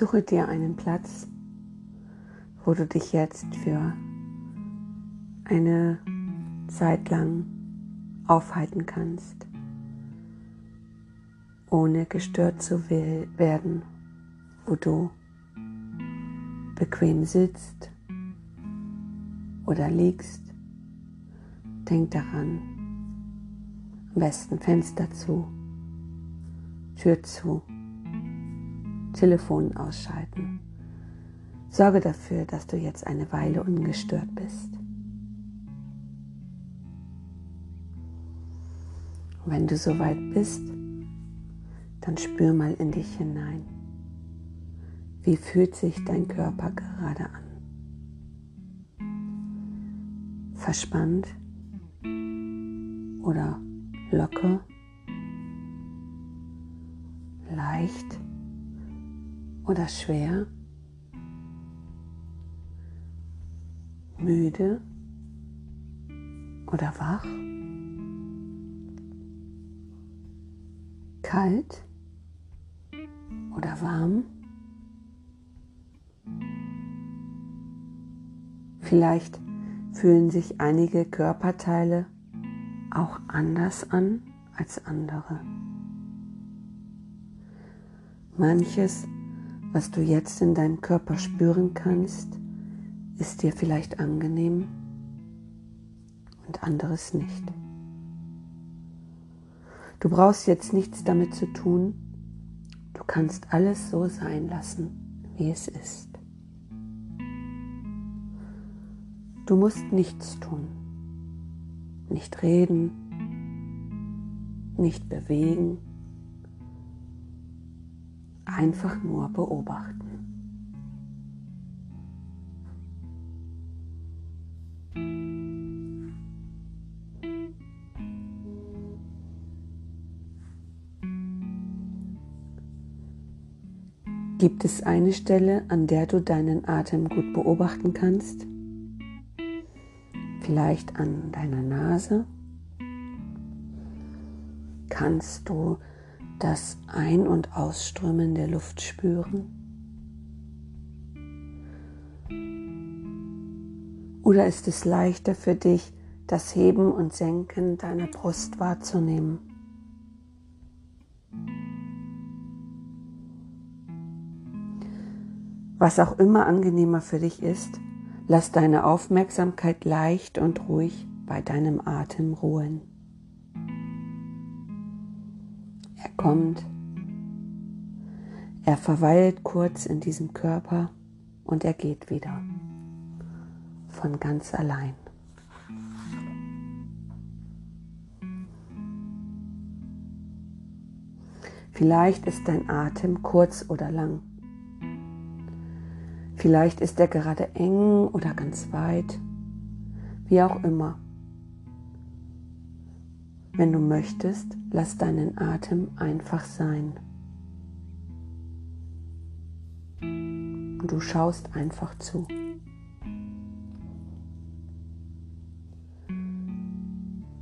Suche dir einen Platz, wo du dich jetzt für eine Zeit lang aufhalten kannst, ohne gestört zu werden, wo du bequem sitzt oder liegst. Denk daran, am besten Fenster zu, Tür zu, Telefon ausschalten. Sorge dafür, dass du jetzt eine Weile ungestört bist. wenn du soweit bist, dann spür mal in dich hinein. Wie fühlt sich dein Körper gerade an? Verspannt oder locker? Leicht oder schwer? Müde oder wach? kalt oder warm? Vielleicht fühlen sich einige Körperteile auch anders an als andere. Manches, was du jetzt in deinem Körper spüren kannst, ist dir vielleicht angenehm und anderes nicht. Du brauchst jetzt nichts damit zu tun. Du kannst alles so sein lassen, wie es ist. Du musst nichts tun, nicht reden, nicht bewegen, einfach nur beobachten. Gibt es eine Stelle, an der du deinen Atem gut beobachten kannst? Vielleicht an deiner Nase? Kannst du das Ein- und Ausströmen der Luft spüren? Oder ist es leichter für dich, das Heben und Senken deiner Brust wahrzunehmen? Was auch immer angenehmer für dich ist, lass deine Aufmerksamkeit leicht und ruhig bei deinem Atem ruhen. Kommt, er verweilt kurz in diesem Körper und er geht wieder von ganz allein. Vielleicht ist dein Atem kurz oder lang. Vielleicht ist er gerade eng oder ganz weit, wie auch immer. Wenn du möchtest, lass deinen Atem einfach sein. Und du schaust einfach zu.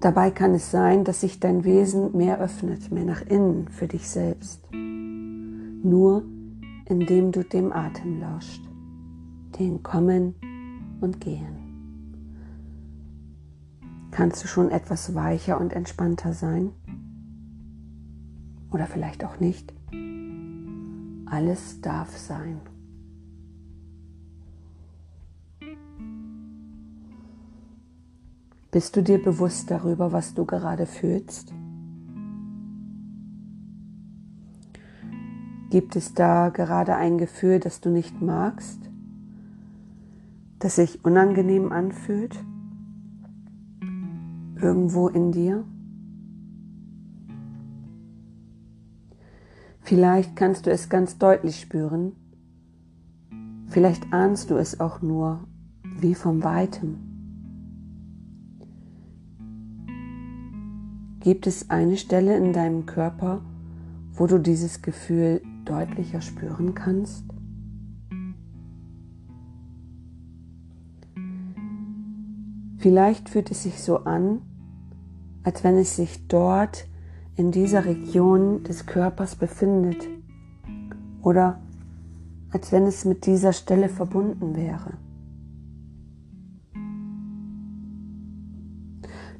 Dabei kann es sein, dass sich dein Wesen mehr öffnet, mehr nach innen für dich selbst. Nur indem du dem Atem lauscht den Kommen und Gehen. Kannst du schon etwas weicher und entspannter sein? Oder vielleicht auch nicht? Alles darf sein. Bist du dir bewusst darüber, was du gerade fühlst? Gibt es da gerade ein Gefühl, das du nicht magst? das sich unangenehm anfühlt, irgendwo in dir. Vielleicht kannst du es ganz deutlich spüren, vielleicht ahnst du es auch nur wie vom weitem. Gibt es eine Stelle in deinem Körper, wo du dieses Gefühl deutlicher spüren kannst? Vielleicht fühlt es sich so an, als wenn es sich dort in dieser Region des Körpers befindet oder als wenn es mit dieser Stelle verbunden wäre.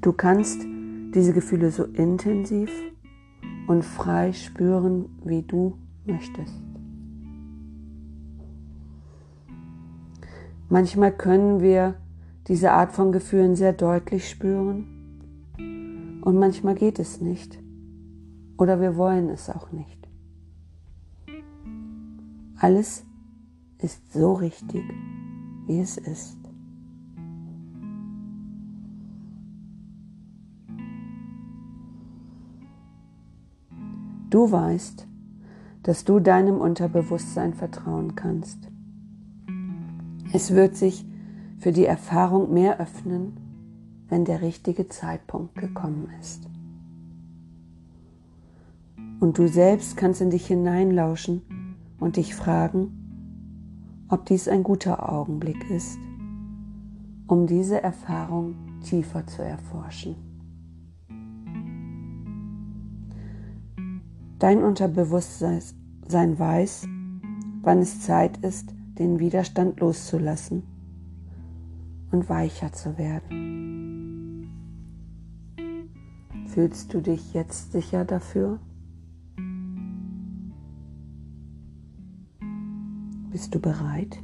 Du kannst diese Gefühle so intensiv und frei spüren, wie du möchtest. Manchmal können wir diese Art von Gefühlen sehr deutlich spüren und manchmal geht es nicht oder wir wollen es auch nicht. Alles ist so richtig, wie es ist. Du weißt, dass du deinem Unterbewusstsein vertrauen kannst. Es wird sich für die Erfahrung mehr öffnen, wenn der richtige Zeitpunkt gekommen ist. Und du selbst kannst in dich hineinlauschen und dich fragen, ob dies ein guter Augenblick ist, um diese Erfahrung tiefer zu erforschen. Dein Unterbewusstsein weiß, wann es Zeit ist, den Widerstand loszulassen und weicher zu werden. Fühlst du dich jetzt sicher dafür? Bist du bereit?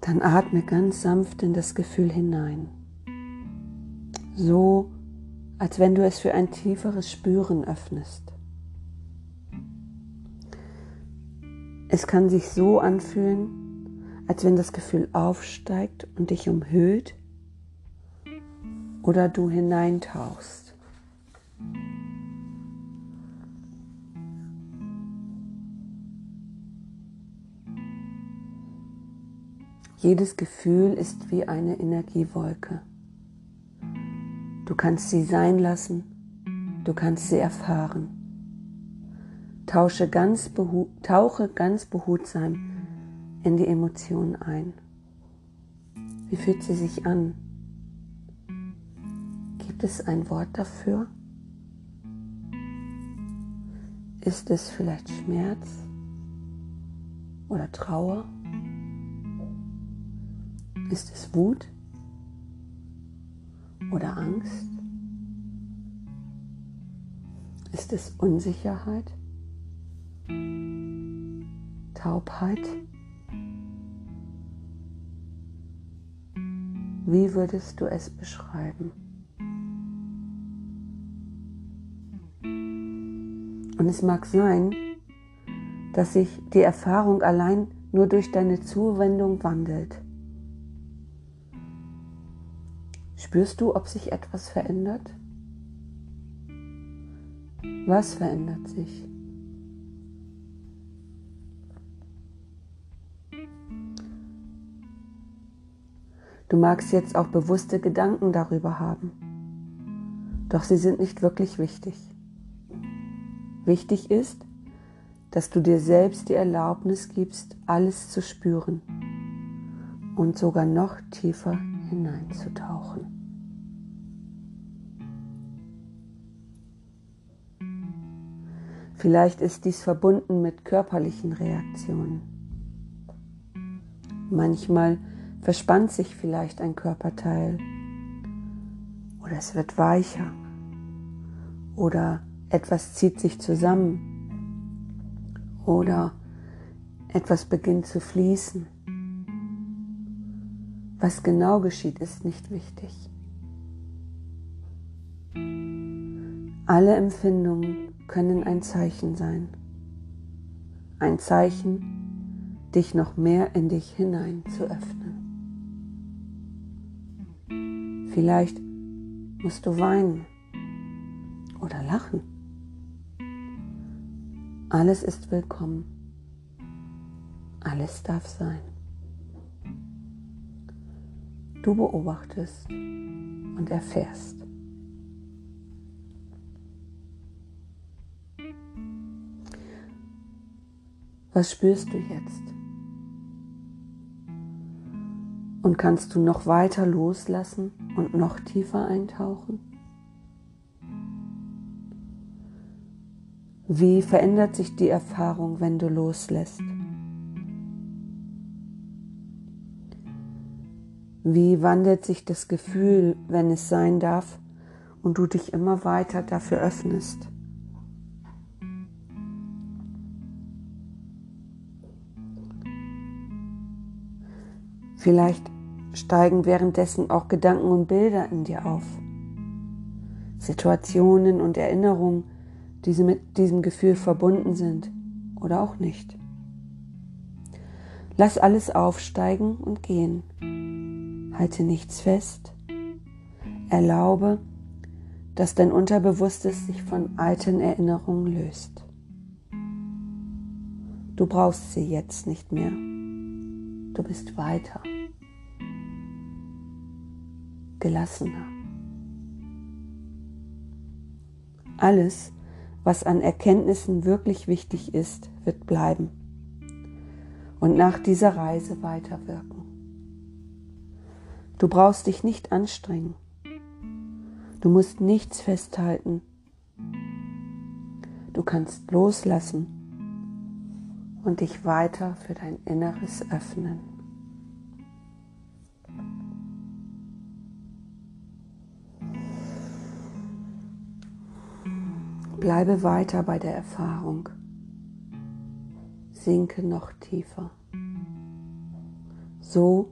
Dann atme ganz sanft in das Gefühl hinein. So als wenn du es für ein tieferes Spüren öffnest. Es kann sich so anfühlen, als wenn das Gefühl aufsteigt und dich umhüllt oder du hineintauchst. Jedes Gefühl ist wie eine Energiewolke. Du kannst sie sein lassen, du kannst sie erfahren. Tausche ganz tauche ganz behutsam in die Emotionen ein. Wie fühlt sie sich an? Gibt es ein Wort dafür? Ist es vielleicht Schmerz oder Trauer? Ist es Wut? oder Angst? Ist es Unsicherheit? Taubheit? Wie würdest du es beschreiben? Und es mag sein, dass sich die Erfahrung allein nur durch deine Zuwendung wandelt. Spürst du, ob sich etwas verändert? Was verändert sich? Du magst jetzt auch bewusste Gedanken darüber haben, doch sie sind nicht wirklich wichtig. Wichtig ist, dass du dir selbst die Erlaubnis gibst, alles zu spüren und sogar noch tiefer hineinzutauchen. Vielleicht ist dies verbunden mit körperlichen Reaktionen. Manchmal verspannt sich vielleicht ein Körperteil oder es wird weicher oder etwas zieht sich zusammen oder etwas beginnt zu fließen. Was genau geschieht, ist nicht wichtig. Alle Empfindungen können ein Zeichen sein. Ein Zeichen, dich noch mehr in dich hinein zu öffnen. Vielleicht musst du weinen oder lachen. Alles ist willkommen. Alles darf sein. Du beobachtest und erfährst. Was spürst du jetzt? Und kannst du noch weiter loslassen und noch tiefer eintauchen? Wie verändert sich die Erfahrung, wenn du loslässt? Wie wandelt sich das Gefühl, wenn es sein darf und du dich immer weiter dafür öffnest? Vielleicht steigen währenddessen auch Gedanken und Bilder in dir auf. Situationen und Erinnerungen, die mit diesem Gefühl verbunden sind oder auch nicht. Lass alles aufsteigen und gehen. Halte nichts fest. Erlaube, dass dein Unterbewusstes sich von alten Erinnerungen löst. Du brauchst sie jetzt nicht mehr. Du bist weiter, gelassener. Alles, was an Erkenntnissen wirklich wichtig ist, wird bleiben und nach dieser Reise weiterwirken. Du brauchst dich nicht anstrengen. Du musst nichts festhalten. Du kannst loslassen und dich weiter für dein Inneres öffnen. Bleibe weiter bei der Erfahrung. Sinke noch tiefer. So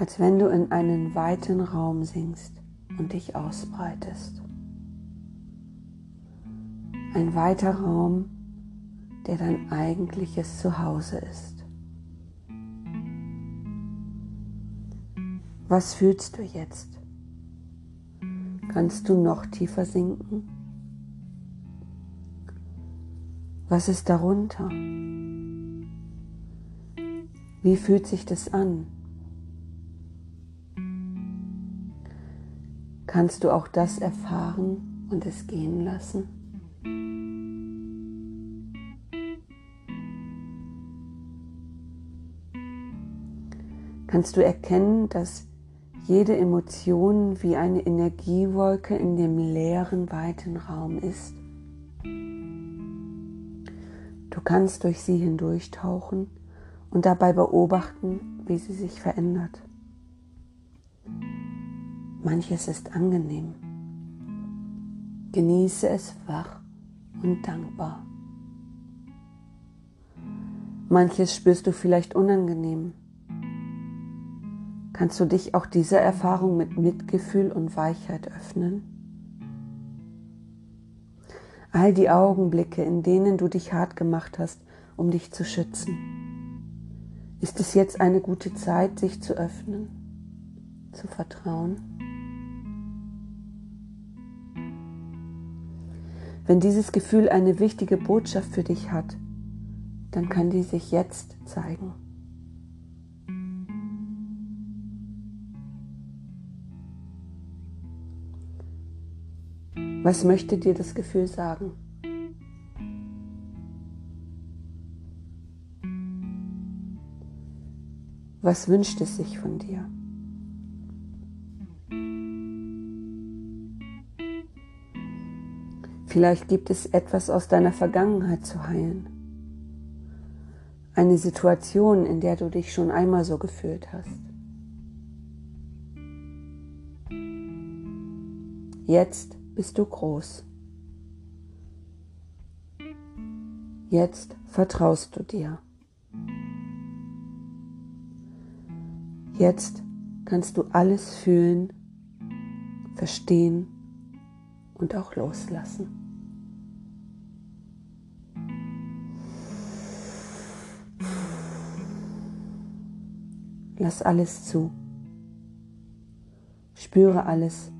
als wenn du in einen weiten Raum sinkst und dich ausbreitest. Ein weiter Raum, der dein eigentliches Zuhause ist. Was fühlst du jetzt? Kannst du noch tiefer sinken? Was ist darunter? Wie fühlt sich das an? kannst du auch das erfahren und es gehen lassen? Kannst du erkennen, dass jede Emotion wie eine Energiewolke in dem leeren, weiten Raum ist? Du kannst durch sie hindurchtauchen und dabei beobachten, wie sie sich verändert. Manches ist angenehm. Genieße es wach und dankbar. Manches spürst du vielleicht unangenehm. Kannst du dich auch dieser Erfahrung mit Mitgefühl und Weichheit öffnen? All die Augenblicke, in denen du dich hart gemacht hast, um dich zu schützen. Ist es jetzt eine gute Zeit, sich zu öffnen, zu vertrauen? Wenn dieses Gefühl eine wichtige Botschaft für dich hat, dann kann die sich jetzt zeigen. Was möchte dir das Gefühl sagen? Was wünscht es sich von dir? Vielleicht gibt es etwas aus deiner Vergangenheit zu heilen. Eine Situation, in der du dich schon einmal so gefühlt hast. Jetzt bist du groß. Jetzt vertraust du dir. Jetzt kannst du alles fühlen, verstehen und auch loslassen. Lass alles zu. Spüre alles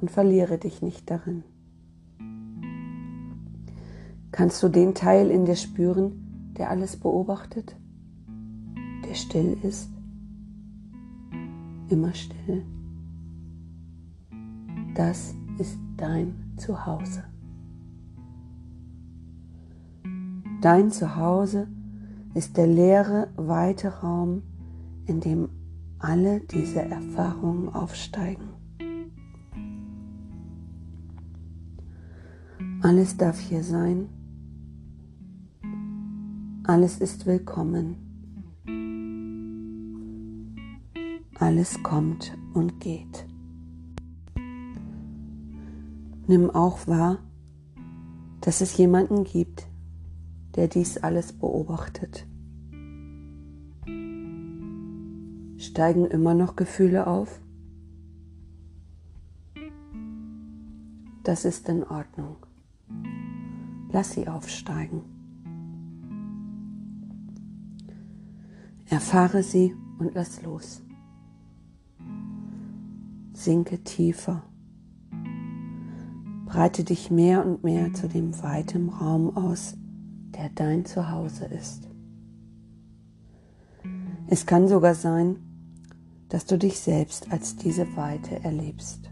und verliere dich nicht darin. Kannst du den Teil in dir spüren, der alles beobachtet, der still ist, immer still? Das ist dein Zuhause. Dein Zuhause ist der leere, weite Raum, in dem alle diese Erfahrungen aufsteigen. Alles darf hier sein Alles ist willkommen. Alles kommt und geht. Nimm auch wahr, dass es jemanden gibt, der dies alles beobachtet. Steigen immer noch Gefühle auf? Das ist in Ordnung. Lass sie aufsteigen. Erfahre sie und lass los. Sinke tiefer. Breite dich mehr und mehr zu dem weiten Raum aus, der dein Zuhause ist. Es kann sogar sein, dass du dich selbst als diese Weite erlebst.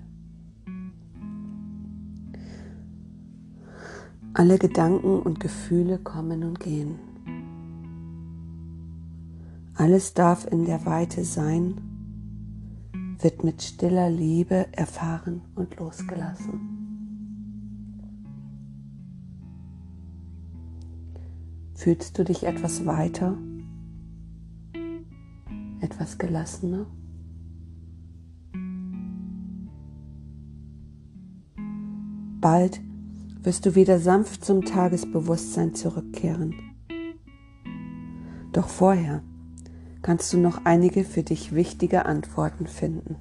Alle Gedanken und Gefühle kommen und gehen. Alles darf in der Weite sein, wird mit stiller Liebe erfahren und losgelassen. Fühlst du dich etwas weiter, etwas gelassener? Bald wirst du wieder sanft zum Tagesbewusstsein zurückkehren. Doch vorher kannst du noch einige für dich wichtige Antworten finden.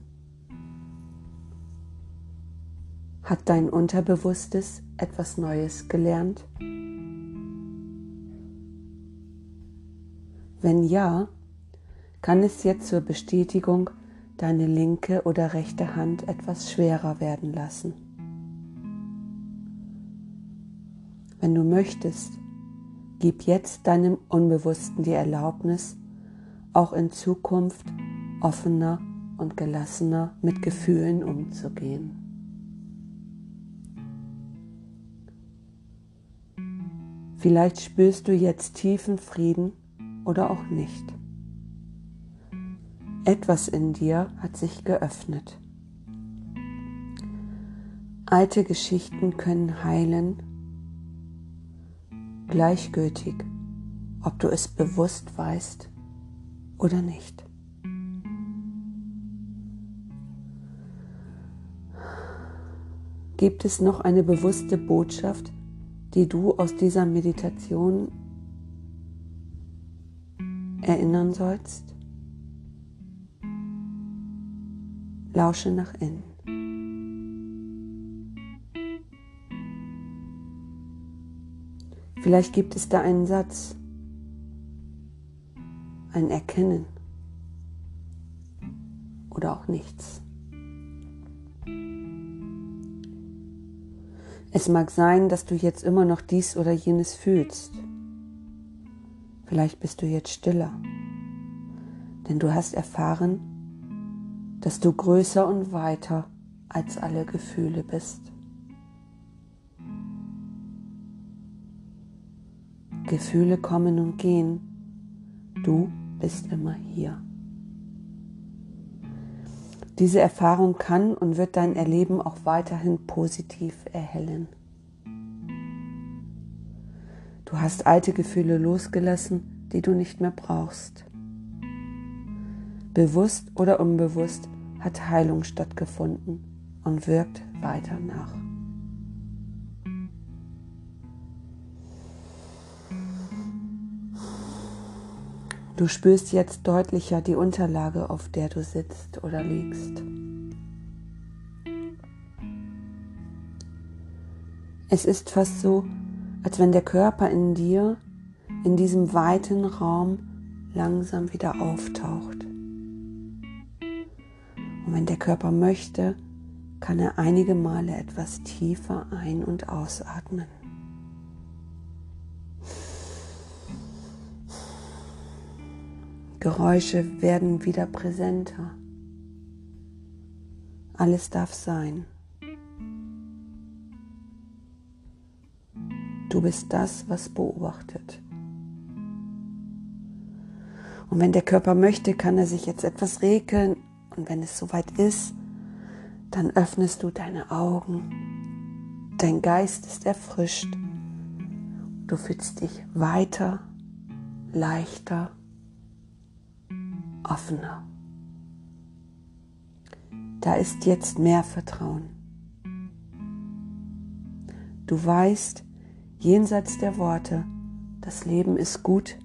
Hat dein Unterbewusstes etwas Neues gelernt? Wenn ja, kann es jetzt zur Bestätigung deine linke oder rechte Hand etwas schwerer werden lassen. Wenn du möchtest, gib jetzt deinem Unbewussten die Erlaubnis, auch in Zukunft offener und gelassener mit Gefühlen umzugehen. Vielleicht spürst du jetzt tiefen Frieden oder auch nicht. Etwas in dir hat sich geöffnet. Alte Geschichten können heilen gleichgültig, ob du es bewusst weißt oder nicht. Gibt es noch eine bewusste Botschaft, die du aus dieser Meditation erinnern sollst? Lausche nach innen. Vielleicht gibt es da einen Satz, ein Erkennen oder auch nichts. Es mag sein, dass du jetzt immer noch dies oder jenes fühlst. Vielleicht bist du jetzt stiller, denn du hast erfahren, dass du größer und weiter als alle Gefühle bist. Gefühle kommen und gehen. Du bist immer hier. Diese Erfahrung kann und wird dein Erleben auch weiterhin positiv erhellen. Du hast alte Gefühle losgelassen, die du nicht mehr brauchst. Bewusst oder unbewusst hat Heilung stattgefunden und wirkt weiter nach. Du spürst jetzt deutlicher die Unterlage, auf der du sitzt oder liegst. Es ist fast so, als wenn der Körper in dir in diesem weiten Raum langsam wieder auftaucht. Und wenn der Körper möchte, kann er einige Male etwas tiefer ein- und ausatmen. Geräusche werden wieder präsenter. Alles darf sein. Du bist das, was beobachtet. Und wenn der Körper möchte, kann er sich jetzt etwas regeln. Und wenn es soweit ist, dann öffnest du deine Augen. Dein Geist ist erfrischt. Du fühlst dich weiter leichter, offener. Da ist jetzt mehr Vertrauen. Du weißt, jenseits der Worte, das Leben ist gut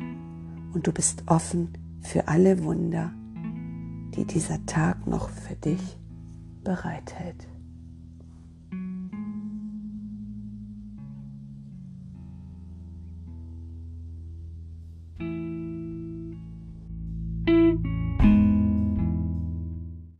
und du bist offen für alle Wunder, die dieser Tag noch für dich bereithält.